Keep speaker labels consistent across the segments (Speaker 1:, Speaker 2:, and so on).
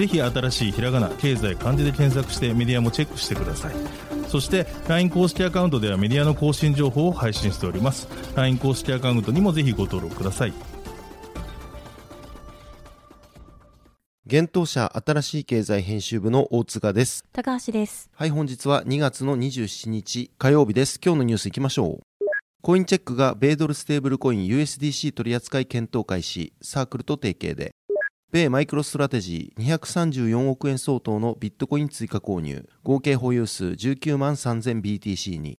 Speaker 1: ぜひ新しいひらがな経済漢字で検索してメディアもチェックしてくださいそして LINE 公式アカウントではメディアの更新情報を配信しております LINE 公式アカウントにもぜひご登録ください
Speaker 2: 現当社新しい経済編集部の大塚です。
Speaker 3: 高橋です。
Speaker 2: はい、本日は2月の27日火曜日です。今日のニュースいきましょう。コインチェックが米ドルステーブルコイン USDC 取扱い検討開始、サークルと提携で。米マイクロストラテジー234億円相当のビットコイン追加購入、合計保有数19万 3000BTC に。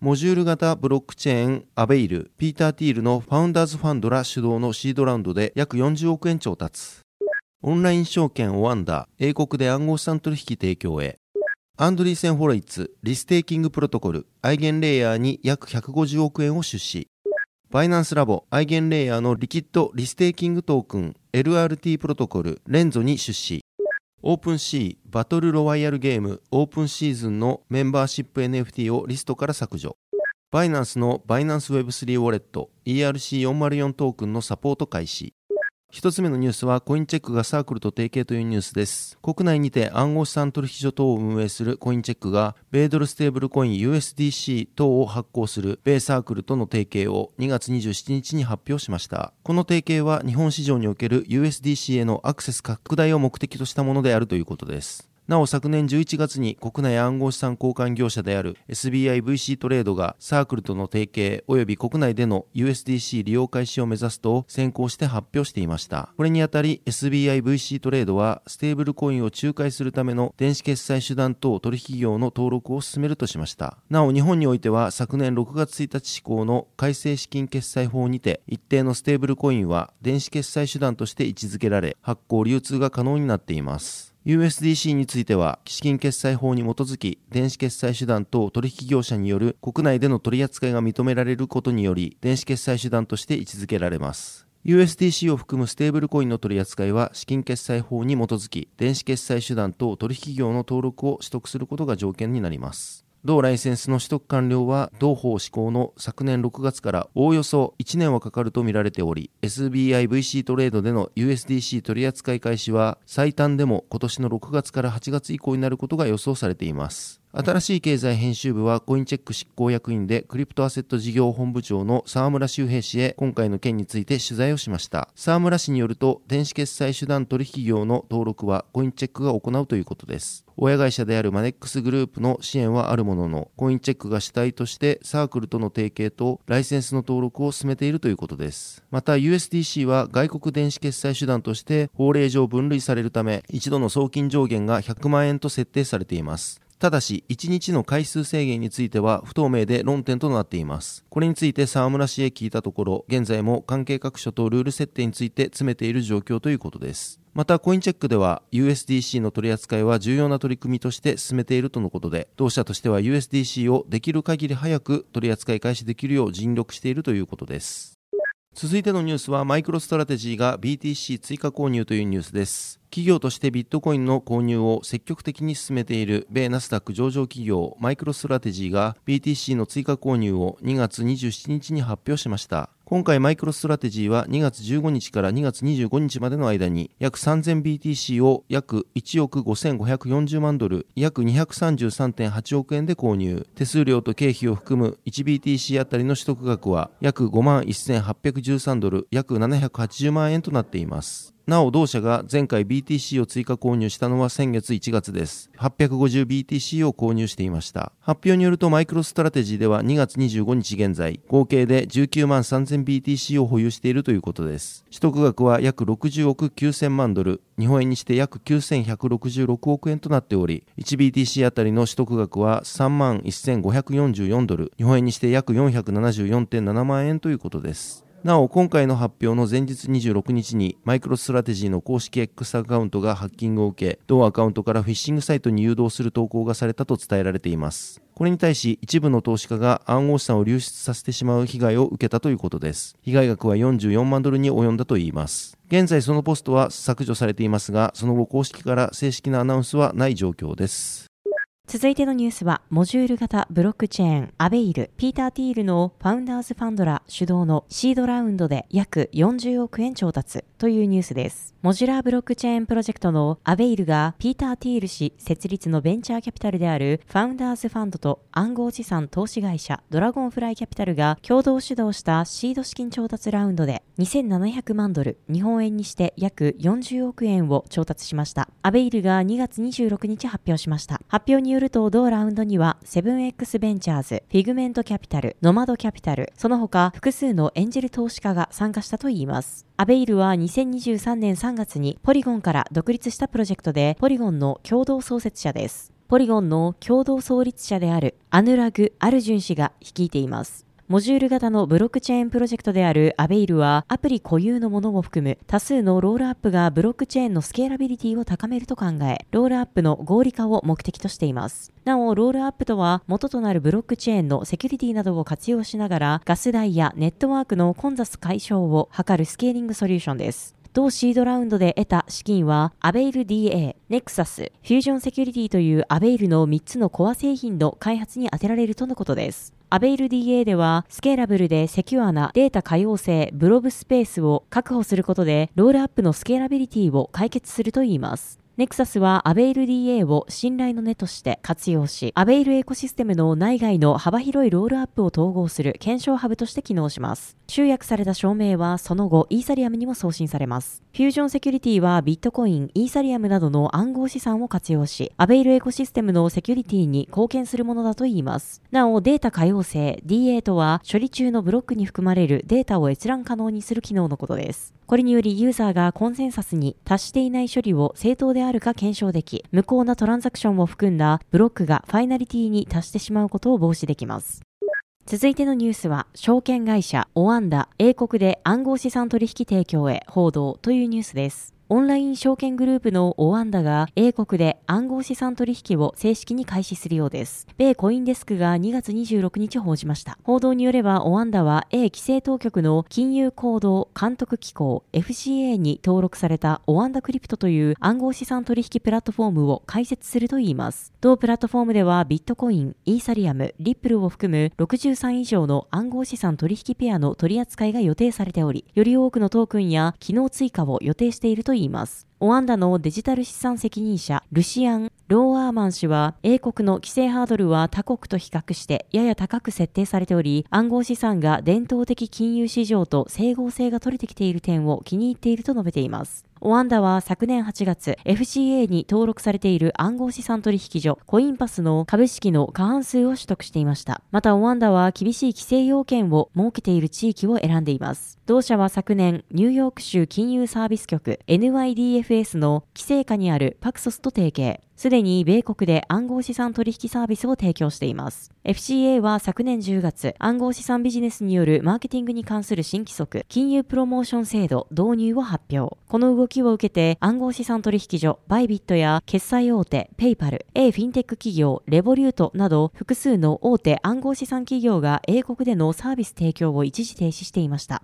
Speaker 2: モジュール型ブロックチェーンアベイル、ピーター・ティールのファウンダーズファンドら主導のシードラウンドで約40億円調達。オンライン証券オアンダ、英国で暗号資産取引提供へ。アンドリーセン・ホロウィッツ、リステーキングプロトコル、アイゲンレイヤーに約150億円を出資。バイナンスラボ、アイゲンレイヤーのリキッド・リステーキングトークン、LRT プロトコル、レンゾに出資。オープンシー、バトルロワイヤルゲーム、オープンシーズンのメンバーシップ NFT をリストから削除。バイナンスのバイナンス Web3 ウォレット ERC404 トークンのサポート開始。一つ目のニュースはコインチェックがサークルと提携というニュースです。国内にて暗号資産取引所等を運営するコインチェックが米ドルステーブルコイン USDC 等を発行する米サークルとの提携を2月27日に発表しました。この提携は日本市場における USDC へのアクセス拡大を目的としたものであるということです。なお昨年11月に国内暗号資産交換業者である SBIVC トレードがサークルとの提携及び国内での USDC 利用開始を目指すと先行して発表していました。これにあたり SBIVC トレードはステーブルコインを仲介するための電子決済手段等取引業の登録を進めるとしました。なお日本においては昨年6月1日施行の改正資金決済法にて一定のステーブルコインは電子決済手段として位置づけられ発行流通が可能になっています。USDC については、資金決済法に基づき、電子決済手段等取引業者による国内での取り扱いが認められることにより、電子決済手段として位置づけられます。USDC を含むステーブルコインの取り扱いは資金決済法に基づき、電子決済手段等取引業の登録を取得することが条件になります。同ライセンスの取得完了は同法施行の昨年6月からおおよそ1年はかかるとみられており SBIVC トレードでの USDC 取扱い開始は最短でも今年の6月から8月以降になることが予想されています。新しい経済編集部はコインチェック執行役員でクリプトアセット事業本部長の沢村修平氏へ今回の件について取材をしました。沢村氏によると電子決済手段取引業の登録はコインチェックが行うということです。親会社であるマネックスグループの支援はあるもののコインチェックが主体としてサークルとの提携とライセンスの登録を進めているということです。また USDC は外国電子決済手段として法令上分類されるため一度の送金上限が100万円と設定されています。ただし、1日の回数制限については不透明で論点となっています。これについて沢村氏へ聞いたところ、現在も関係各所とルール設定について詰めている状況ということです。また、コインチェックでは USDC の取り扱いは重要な取り組みとして進めているとのことで、同社としては USDC をできる限り早く取り扱い開始できるよう尽力しているということです。続いてのニュースはマイクロストラテジーが BTC 追加購入というニュースです。企業としてビットコインの購入を積極的に進めている米ナスダック上場企業マイクロストラテジーが BTC の追加購入を2月27日に発表しました。今回マイクロストラテジーは2月15日から2月25日までの間に約 3000BTC を約1億5540万ドル、約233.8億円で購入。手数料と経費を含む 1BTC あたりの取得額は約5万1813ドル、約780万円となっています。なお同社が前回 BTC を追加購入したのは先月1月です。850BTC を購入していました。発表によるとマイクロストラテジーでは2月25日現在、合計で19万 3000BTC を保有しているということです。取得額は約60億9000万ドル、日本円にして約9166億円となっており、1BTC あたりの取得額は3万1544ドル、日本円にして約474.7万円ということです。なお、今回の発表の前日26日に、マイクロストラテジーの公式 X アカウントがハッキングを受け、同アカウントからフィッシングサイトに誘導する投稿がされたと伝えられています。これに対し、一部の投資家が暗号資産を流出させてしまう被害を受けたということです。被害額は44万ドルに及んだといいます。現在そのポストは削除されていますが、その後公式から正式なアナウンスはない状況です。
Speaker 3: 続いてのニュースは、モジュール型ブロックチェーン、アベイル、ピーター・ティールのファウンダーズファンドら主導のシードラウンドで約40億円調達というニュースです。モジュラーブロックチェーンプロジェクトのアベイルがピーター・ティール氏設立のベンチャーキャピタルであるファウンダーズファンドと暗号資産投資会社ドラゴンフライキャピタルが共同主導したシード資金調達ラウンドで2700万ドル、日本円にして約40億円を調達しました。アベイルが2月26日発表しました。発表によると同ラウンドにはセブン x ベンチャーズ、フィグメントキャピタル、ノマドキャピタル、その他複数のエンジェル投資家が参加したといいます。アベイルは2023年3月にポリゴンから独立したプロジェクトで、ポリゴンの共同創設者です。ポリゴンの共同創立者であるアヌラグ・アルジュン氏が率いています。モジュール型のブロックチェーンプロジェクトであるアベイルはアプリ固有のものを含む多数のロールアップがブロックチェーンのスケーラビリティを高めると考え、ロールアップの合理化を目的としています。なお、ロールアップとは元となるブロックチェーンのセキュリティなどを活用しながらガス代やネットワークの混雑解消を図るスケーリングソリューションです。同シードラウンドで得た資金は、アベイル DA、ネクサス、フュージョンセキュリティというアベイルの3つのコア製品の開発に充てられるとのことです。アベイル DA では、スケーラブルでセキュアなデータ可用性ブロブスペースを確保することで、ロールアップのスケーラビリティを解決するといいます。ネクサスはアベイル DA を信頼の根として活用し、アベイルエコシステムの内外の幅広いロールアップを統合する検証ハブとして機能します。集約された証明はその後イーサリアムにも送信されます。フュージョンセキュリティはビットコイン、イーサリアムなどの暗号資産を活用し、アベイルエコシステムのセキュリティに貢献するものだといいます。なお、データ可用性 DA とは処理中のブロックに含まれるデータを閲覧可能にする機能のことです。これによりユーザーがコンセンサスに達していない処理を正当であるか検証でき、無効なトランザクションを含んだブロックがファイナリティに達してしまうことを防止できます。続いてのニュースは、証券会社オアンダ英国で暗号資産取引提供へ報道というニュースです。オンライン証券グループのオワンダが英国で暗号資産取引を正式に開始するようです。米コインデスクが2月26日報じました。報道によればオワンダは A 規制当局の金融行動監督機構 FCA に登録されたオワンダクリプトという暗号資産取引プラットフォームを開設するといいます。同プラットフォームではビットコイン、イーサリアム、リップルを含む63以上の暗号資産取引ペアの取り扱いが予定されており、より多くのトークンや機能追加を予定しているとといいます。オワンダのデジタル資産責任者、ルシアン・ローアーマン氏は、英国の規制ハードルは他国と比較してやや高く設定されており、暗号資産が伝統的金融市場と整合性が取れてきている点を気に入っていると述べています。オワンダは昨年8月、FCA に登録されている暗号資産取引所、コインパスの株式の過半数を取得していました。また、オワンダは厳しい規制要件を設けている地域を選んでいます。同社は昨年、ニューヨーク州金融サービス局 NYDFS の規制下にあるパクソスと提携。すでに米国で暗号資産取引サービスを提供しています。FCA は昨年10月、暗号資産ビジネスによるマーケティングに関する新規則、金融プロモーション制度導入を発表。この動きを受けて、暗号資産取引所、バイビットや決済大手、ペイパル、A フィンテック企業、レボリュートなど、複数の大手暗号資産企業が英国でのサービス提供を一時停止していました。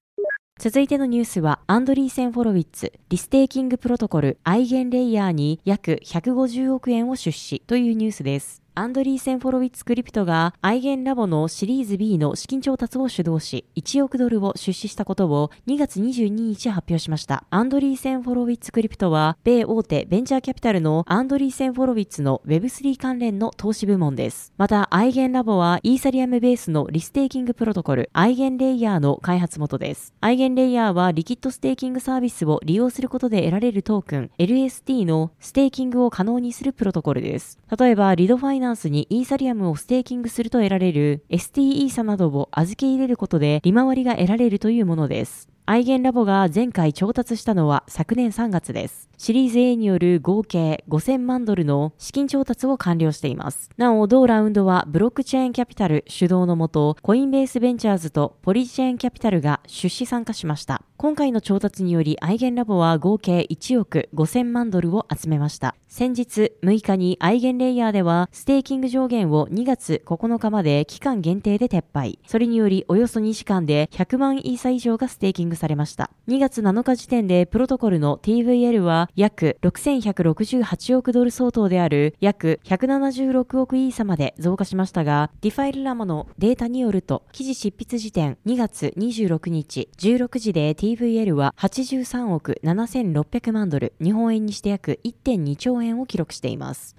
Speaker 3: 続いてのニュースは、アンドリーセン・ホロウィッツ、リステーキングプロトコル、アイゲンレイヤーに約150億円を出資というニュースです。アンドリーセン・ホロウィッツクリプトがアイゲンラボのシリーズ B の資金調達を主導し、1億ドルを出資したことを2月22日発表しました。アンドリーセン・ホロウィッツクリプトは、米大手ベンチャーキャピタルのアンドリーセン・ホロウィッツの Web3 関連の投資部門です。また、アイゲンラボはイーサリアムベースのリステーキングプロトコル、アイゲンレイヤーの開発元です。アイゲンレイヤーはリキッドステーキングサービスを利用することで得られるトークン、LST のステーキングを可能にするプロトコルです。例えば、リドファイナンスにイーサリアムをステーキングすると得られる ST イーサなどを預け入れることで利回りが得られるというものです。アイゲンラボが前回調達したのは昨年3月です。シリーズ A による合計5000万ドルの資金調達を完了しています。なお、同ラウンドはブロックチェーンキャピタル主導のもと、コインベースベンチャーズとポリチェーンキャピタルが出資参加しました。今回の調達により、アイゲンラボは合計1億5000万ドルを集めました。先日6日にアイゲンレイヤーでは、ステーキング上限を2月9日まで期間限定で撤廃。それにより、およそ2時間で100万イーサ以上がステーキングされました。2月7日時点でプロトコルの TVL は約6168億ドル相当である約176億イーサまで増加しましたが、 DeFiLlama のデータによると、記事執筆時点2月26日16時で TVL TVL は83億7600万ドル、日本円にして約1.2兆円を記録しています。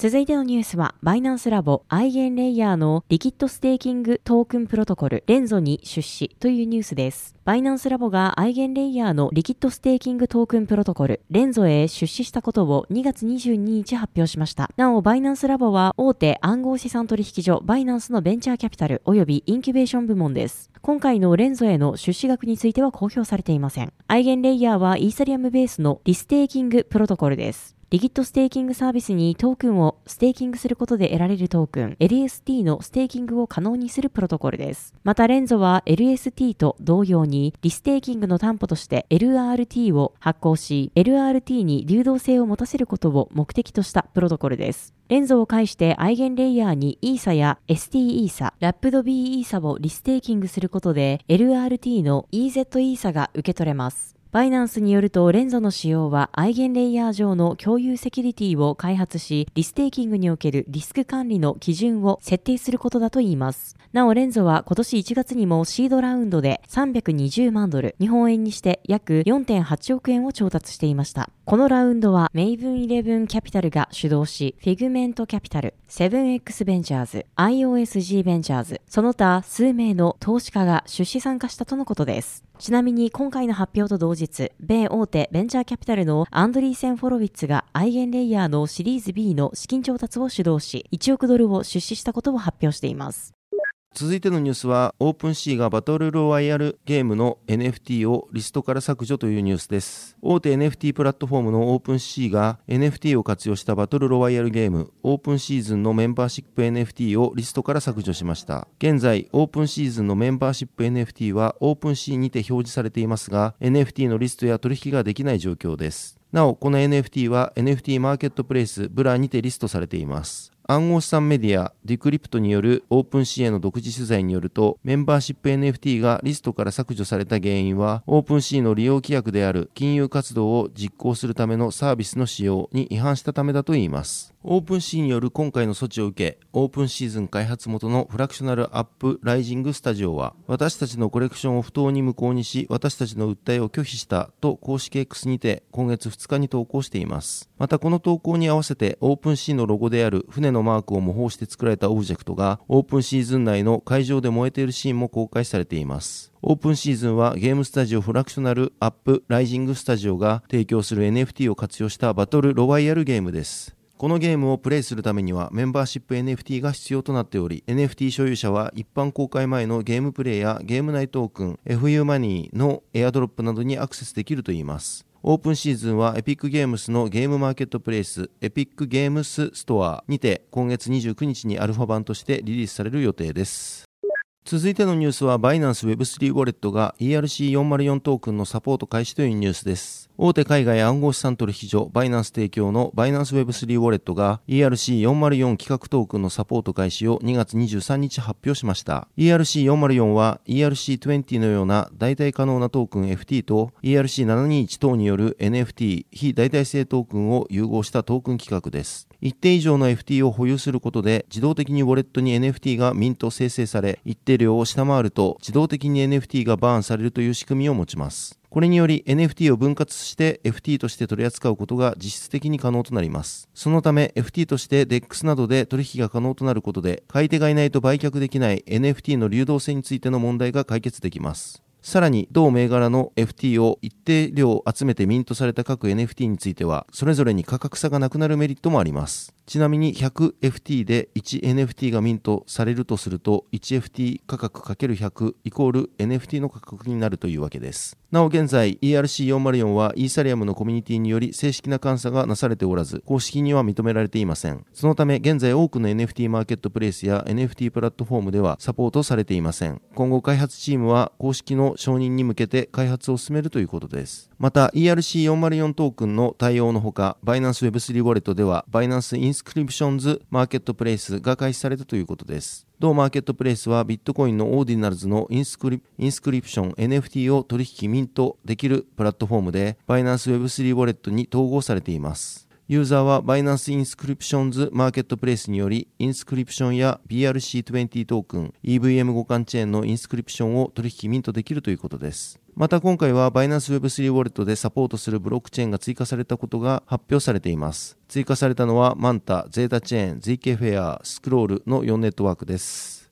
Speaker 3: 続いてのニュースは、 Binance Labs、EigenLayer のリキッドステーキングトークンプロトコル、 Renzo に出資というニュースです。 Binance Labs が EigenLayer のリキッドステーキングトークンプロトコル、 Renzo へ出資したことを2月22日発表しました。なお、 Binance Labs は大手暗号資産取引所 Binance のベンチャーキャピタル及びインキュベーション部門です。今回の Renzo への出資額については公表されていません。 EigenLayer はイーサリアムベースのリステーキングプロトコルです。リキッドステーキングサービスにトークンをステーキングすることで得られるトークン LST のステーキングを可能にするプロトコルです。また Renzo は LST と同様にリステーキングの担保として LRT を発行し LRT に流動性を持たせることを目的としたプロトコルです。 Renzo を介して EigenLayer にイーサや ST イーサ、ラップド B イーサをリステーキングすることで LRT の EZ イーサが受け取れます。 Binance によると、 Renzo の使命は EigenLayer 上の共有セキュリティを開発し、リステーキングにおけるリスク管理の基準を設定することだといいます。なお、 Renzo は今年1月にもシードラウンドで320万ドル、日本円にして約4.8億円を調達していました。このラウンドは Maven 11 Capital が主導し、 Figment Capital、7X Ventures、IOSG Ventures、その他数名の投資家が出資参加したとのことです。ちなみに今回の発表と同日、米大手ベンチャーキャピタルの Andreessen Horowitz が EigenLayer のシリーズ B の資金調達を主導し、1億ドルを出資したことを発表しています。
Speaker 2: 続いてのニュースは、 OpenSea がバトルロワイヤルゲームの NFT をリストから削除というニュースです。大手 NFT プラットフォームのオープンシーが NFT を活用したバトルロワイヤルゲーム、 Open Season のメンバーシップ NFT をリストから削除しました。現在、 Open Season のメンバーシップ NFT は OpenSea にて表示されていますが、NFT のリストや取引ができない状況です。なお、この NFT は NFT マーケットプレイス Blur にてリストされています。暗号資産メディア Decrypt による OpenSea への独自取材によるとメンバーシップ NFT がリストから削除された原因は OpenSea の利用規約である金融活動を実行するためのサービスの使用に違反したためだといいます。 OpenSea による今回の措置を受け Open Season 開発元の Fractional Uprising Studio は私たちのコレクションを不当に無効にし私たちの訴えを拒否したと公式 X にて今月2日に投稿していますまたこの投稿に合わせて OpenSea のロゴである船のマークを模倣して作られたオブジェクトが Open Season 内の会場で燃えているシーンも公開されています。 Open Season はゲームスタジオ Fractional Uprising Studio が提供する NFT を活用したバトルロワイヤルゲームです。このゲームをプレイするためにはメンバーシップ NFT が必要となっており、NFT 所有者は一般公開前のゲームプレイやゲーム内トークン、FU マニーのエアドロップなどにアクセスできるといいます。オープンシーズンはエピックゲームスのゲームマーケットプレイスエピックゲームスストアにて今月29日にアルファ版としてリリースされる予定です。続いてのニュースはバイナンス Web3 ウォレットが ERC404 トークンのサポート開始というニュースです。大手海外暗号資産取引所バイナンス提供のバイナンス Web3 ウォレットが ERC404 企画トークンのサポート開始を2月23日発表しました。ERC404 は ERC20 のような代替可能なトークン FT と ERC721 等による NFT 非代替性トークンを融合したトークン企画です。一定以上の FT を保有することで自動的にウォレットに NFT がミント生成され一定量を下回ると自動的に NFT がバーンされるという仕組みを持ちます。これにより NFT を分割して FT として取り扱うことが実質的に可能となります。そのため FT として DEX などで取引が可能となることで買い手がいないと売却できない NFT の流動性についての問題が解決できます。さらに同銘柄の FT を一定量集めてミントされた各 NFT についてはそれぞれに価格差がなくなるメリットもあります。ちなみに 100FT で 1NFT がミントされるとすると 1FT 価格 ×100 イコール NFT の価格になるというわけです。なお現在 ERC404 はイーサリアムのコミュニティにより正式な監査がなされておらず公式には認められていません。そのため現在多くの NFT マーケットプレイスや NFT プラットフォームではサポートされていません。今後開発チームは公式の承認に向けて開発を進めるということです。また ERC404 トークンの対応のほか Binance Web3 ウォレットでは Binance Inscriptions マーケットプレイスが開始されたということです。同マーケットプレイスはビットコインの Ordinals のインスクリインスクリプション NFT を取引ミントできるプラットフォームで Binance Web3 ウォレットに統合されています。ユーザーは Binance Inscriptions マーケットプレイスにより、インスクリプションや BRC20 トークン、EVM 互換チェーンのインスクリプションを取引ミントできるということです。また今回は Binance Web3 ウォレットでサポートするブロックチェーンが追加されたことが発表されています。追加されたのはマンタ、ゼータチェーン、ZK フェア、スクロールの4ネットワークです。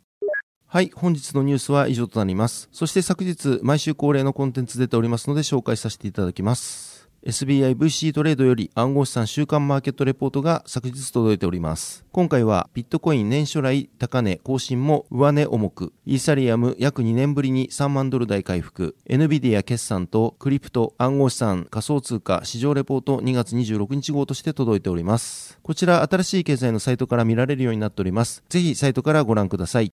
Speaker 2: はい、本日のニュースは以上となります。そして昨日、毎週恒例のコンテンツ出ておりますので紹介させていただきます。SBI VC トレードより暗号資産週間マーケットレポートが昨日届いております。今回はビットコイン年初来高値更新も上値重く、イーサリアム約2年ぶりに3万ドル台回復、NVIDIA 決算とクリプト暗号資産仮想通貨市場レポート2月26日号として届いております。こちら新しい経済のサイトから見られるようになっております。ぜひサイトからご覧ください。